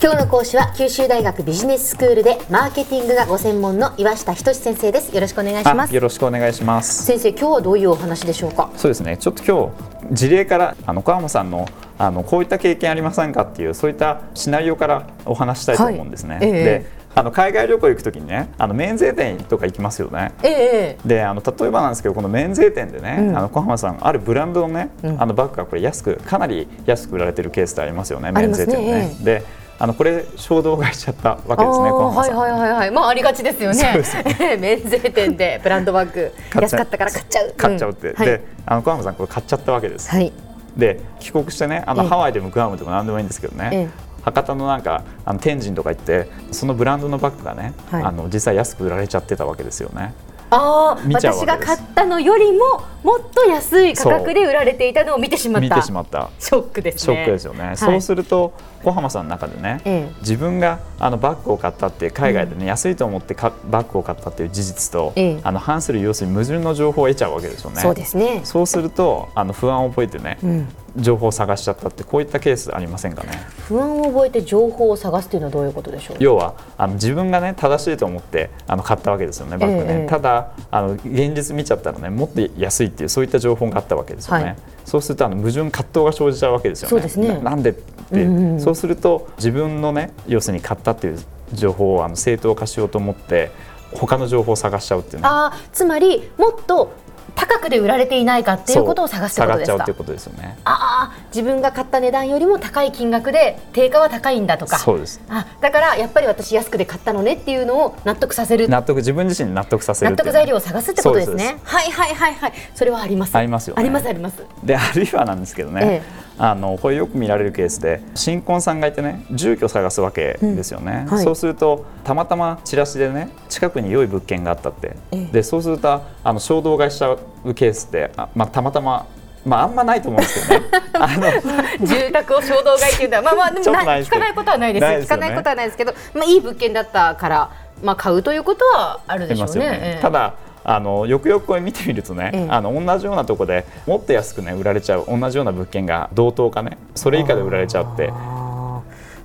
今日の講師は九州大学ビジネススクールでマーケティングがご専門の岩下仁先生です。よろしくお願いします。よろしくお願いします。先生今日はどういうお話でしょうか？そうですねちょっと今日事例からあの小浜さんのあのこういった経験ありませんかっていうそういったシナリオからお話したいと思うんですね、はい。ええ、であの海外旅行行くときにねあの免税店とか行きますよね。ええ、であの例えばなんですけどこの免税店でね、うん、あの小浜さんあるブランドのね、うん、あのバッグがこれ安くかなり安く売られてるケースってありますよね免税店ね。ねであのこれ衝動買いしちゃったわけですね。はいはいはいはい。まあありがちですよね。ね 免税店でブランドバッグ安かったから買っちゃう。買っちゃうって。うん、で、あの小浜さんこれ買っちゃったわけです。はい。で帰国してねあのハワイでもグアムでも何でもいいんですけどね。博多のなんかあの天神とか行ってそのブランドのバッグがね、はい、あの実際安く売られちゃってたわけですよね。ああ私が買ったのよりももっと安い価格で売られていたのを見てしまった。見てしまった。ショックですね。ショックですよね、はい、そうすると小浜さんの中でね、ええ、自分があのバッグを買ったって海外でね、うん、安いと思ってバッグを買ったっていう事実と、え、あの反する要するに矛盾の情報を得ちゃうわけですよね。そうですね。そうするとあの不安を覚えてね、うん情報を探しちゃったってこういったケースありませんかね？不安を覚えて情報を探すというのはどういうことでしょう？要はあの自分がね正しいと思ってあの買ったわけですよねバッグね、えー、ただあの現実見ちゃったらねもっと安いっていうそういった情報があったわけですよね、はい、そうするとあの矛盾葛藤が生じちゃうわけですよね。そうですね。なんでって、うんうん、そうすると自分のね要するに買ったっていう情報をあの正当化しようと思って他の情報を探しちゃうっていう、ね、あつまりもっと高くで売られていないかっていうことを探すってことですか？ってことですよね。ああ、自分が買った値段よりも高い金額で定価は高いんだとか。そうです。あ、だからやっぱり私安くで買ったのねっていうのを納得させる。納得自分自身に納得させる、納得材料を探すってことですね。はいはいはいはい。それはあります。ありますよ、ね、ありますあります。であるいはなんですけどね。ええあのこれよく見られるケースで新婚さんがいてね住居探すわけですよね、うん。はい、そうするとたまたまチラシでね近くに良い物件があったって、でそうするとあの衝動買いしちゃうケースってあ、まあ、たまたままあ、あんまないと思うんですけどね。あの住宅を衝動買いっていうのは、まあまあ、でもな聞かないことはないです。ですね、聞かないことはないですけど、まあ、いい物件だったから、まあ、買うということはあるでしょうね。ね。ただ、あのよくよくこれ見てみるとね、ええ、あの同じようなところでもっと安くね売られちゃう同じような物件が同等かねそれ以下で売られちゃって。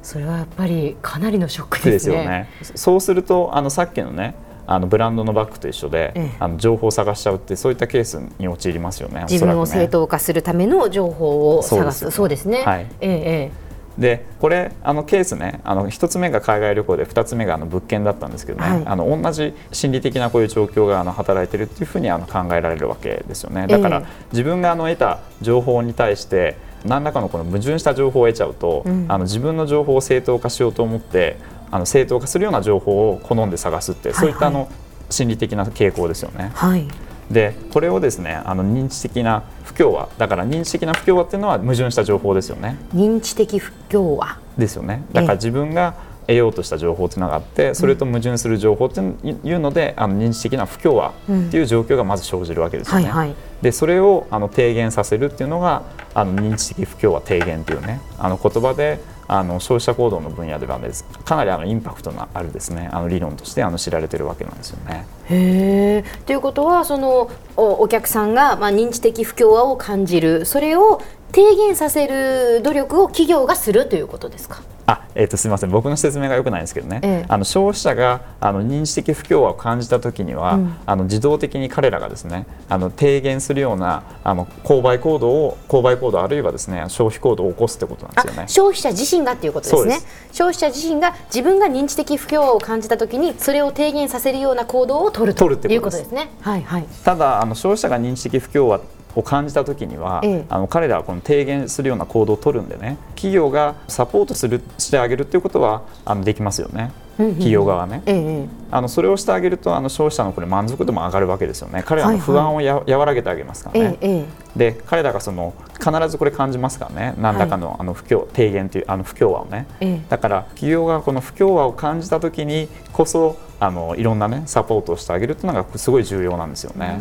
それはやっぱりかなりのショックですね。よね。そうするとあのさっきのねあのブランドのバッグと一緒で、ええ、あの情報を探しちゃうってそういったケースに陥りますよね自分を正当化するための情報を探す。そうですね、はい。ええでこれあのケースねあの1つ目が海外旅行で2つ目があの物件だったんですけどね、はい、あの同じ心理的なこういう状況があの働いているっていうふうにあの考えられるわけですよね。だから、自分があの得た情報に対して何らかのこの矛盾した情報を得ちゃうと、うん、あの自分の情報を正当化しようと思ってあの正当化するような情報を好んで探すって、はいはい、そういったあの心理的な傾向ですよね。はいでこれをですねあの認知的な不協和だから認知的な不協和っていうのは矛盾した情報ですよね。認知的不協和。ですよね。だから自分が得ようとした情報っていうのがあってそれと矛盾する情報っていうので、あの認知的な不協和っていう状況がまず生じるわけですよね。うんはいはい、でそれをあの低減させるっていうのがあの認知的不協和低減っていうねあの言葉であの消費者行動の分野では、ね、かなりあのインパクトのあるですね。あの理論としてあの知られてるわけなんですよね。へということはそのお客さんが、まあ、認知的不協和を感じる。それを低減させる努力を企業がするということですか？あ、えー、とすみません。僕の説明がよくないんですけどね、ええ、あの消費者があの認知的不協和を感じた時には、うん、あの自動的に彼らがですねあの低減するようなあの購買行動を購買行動あるいはですね消費行動を起こすってことなんですよね。消費者自身がっていうことですね。消費者自身が自分が認知的不協和を感じた時にそれを低減させるような行動を取るということですね。はいはい、ただあの消費者が認知的不協和を感じた時には、ええ、あの彼らはこの低減するような行動を取るんでね企業がサポートするしてあげるということはあのできますよね。企業側ね、ええ、あのそれをしてあげるとあの消費者のこれ満足度も上がるわけですよね。彼らの不安をや、はいはい、和らげてあげますからね、え、で彼らがその必ずこれ感じますからね。何らかのあの不協低減というあの不協和をね、だから企業がこの不協和を感じた時にこそあのいろんなねサポートをしてあげるっていうのがすごい重要なんですよね。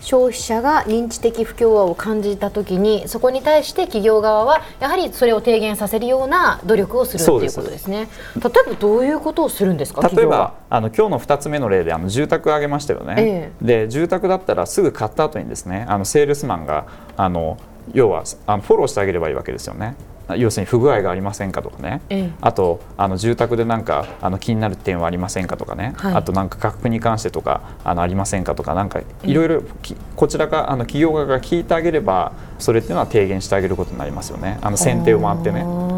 消費者が認知的不協和を感じた時にそこに対して企業側はやはりそれを低減させるような努力をするということですね。例えばどういうことをするんですか例えばあの今日の2つ目の例であの住宅を挙げましたよね。ええ、で住宅だったらすぐ買った後にですねあのセールスマンがあの要はあのフォローしてあげればいいわけですよね。要するに不具合がありませんかとかね、ええ、あとあの住宅でなんかあの気になる点はありませんかとかね、はい、あとなんか価格に関してとかあのありませんかとかなんかいろいろこちらがあの企業側が聞いてあげればそれっていうのは提言してあげることになりますよね。あの選定を回ってね。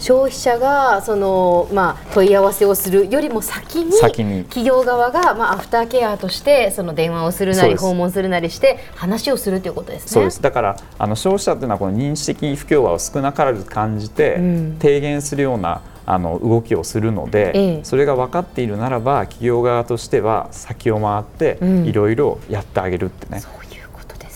消費者がその、まあ、問い合わせをするよりも先に企業側が、まあ、アフターケアとしてその電話をするなり訪問す。るなりして話をするということですね。そうです。だからあの消費者というのはこの認知的不協和を少なからず感じて、うん、提言するようなあの動きをするので、ええ、それが分かっているならば企業側としては先を回っていろいろやってあげるってね。うん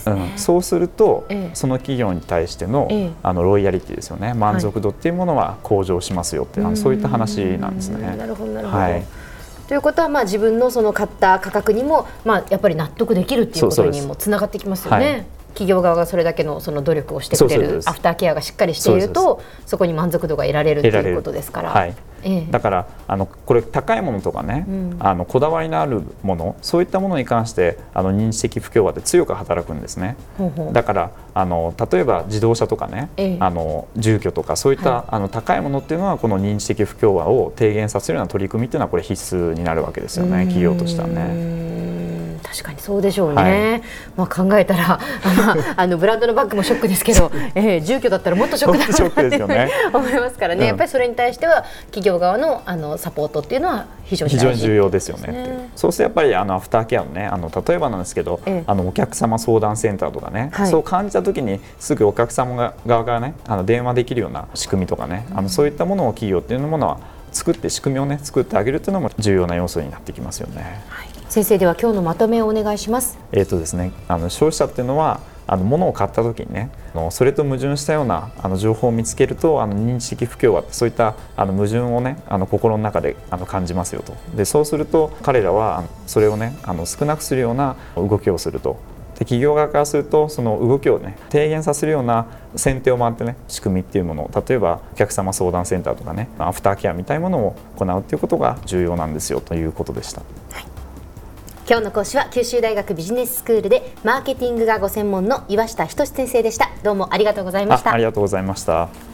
うん、そうすると、ええ、その企業に対してのえ、あのロイヤリティですよね。満足度っていうものは向上しますよってはい、そういった話なんですね。なるほどなるほど、はい。ということはまあ自分のその買った価格にもまあやっぱり納得できるっていうことにもつながってきますよね。企業側がそれだけのその努力をしてくれるアフターケアがしっかりしているとそこに満足度が得られるということですから。はい。ええ、だからあのこれ高いものとかね、うん、あのこだわりのあるものそういったものに関してあの認知的不協和って強く働くんですね。だからあの例えば自動車とかね、ええ、あの住居とかそういった、はい、あの高いものっていうのはこの認知的不協和を低減させるような取り組みっていうのはこれ必須になるわけですよね企業としてはね。確かにそうでしょうね、はい、まあ、考えたら、ま あ、あのブランドのバッグもショックですけど、えー、住居だったらもっとショックだなって 思いますからね、うん、やっぱりそれに対しては企業側のあのサポートっていうのは非常に、非常に重要ですよね、ね、そうするとやっぱりあのアフターケアのねあの例えばなんですけど、ええ、あのお客様相談センターとかね、はい、そう感じた時にすぐお客様側がねあの電話できるような仕組みとかね、あのそういったものを企業っていうものは作って仕組みをね作ってあげるというのも重要な要素になってきますよね。はい先生では今日のまとめをお願いします。えっ、とですね、あの消費者っていうのはあの物を買った時にねそれと矛盾したようなあの情報を見つけるとあの認知的不協和そういったあの矛盾をねあの心の中であの感じますよとでそうすると彼らはそれをねあの少なくするような動きをするとで企業側からするとその動きをね低減させるような先手を回ってね仕組みっていうものを例えばお客様相談センターとかねアフターケアみたいなものを行うっていうことが重要なんですよということでした。はい。今日の講師は九州大学ビジネススクールでマーケティングがご専門の岩下仁先生でした。どうもありがとうございました。ありがとうございました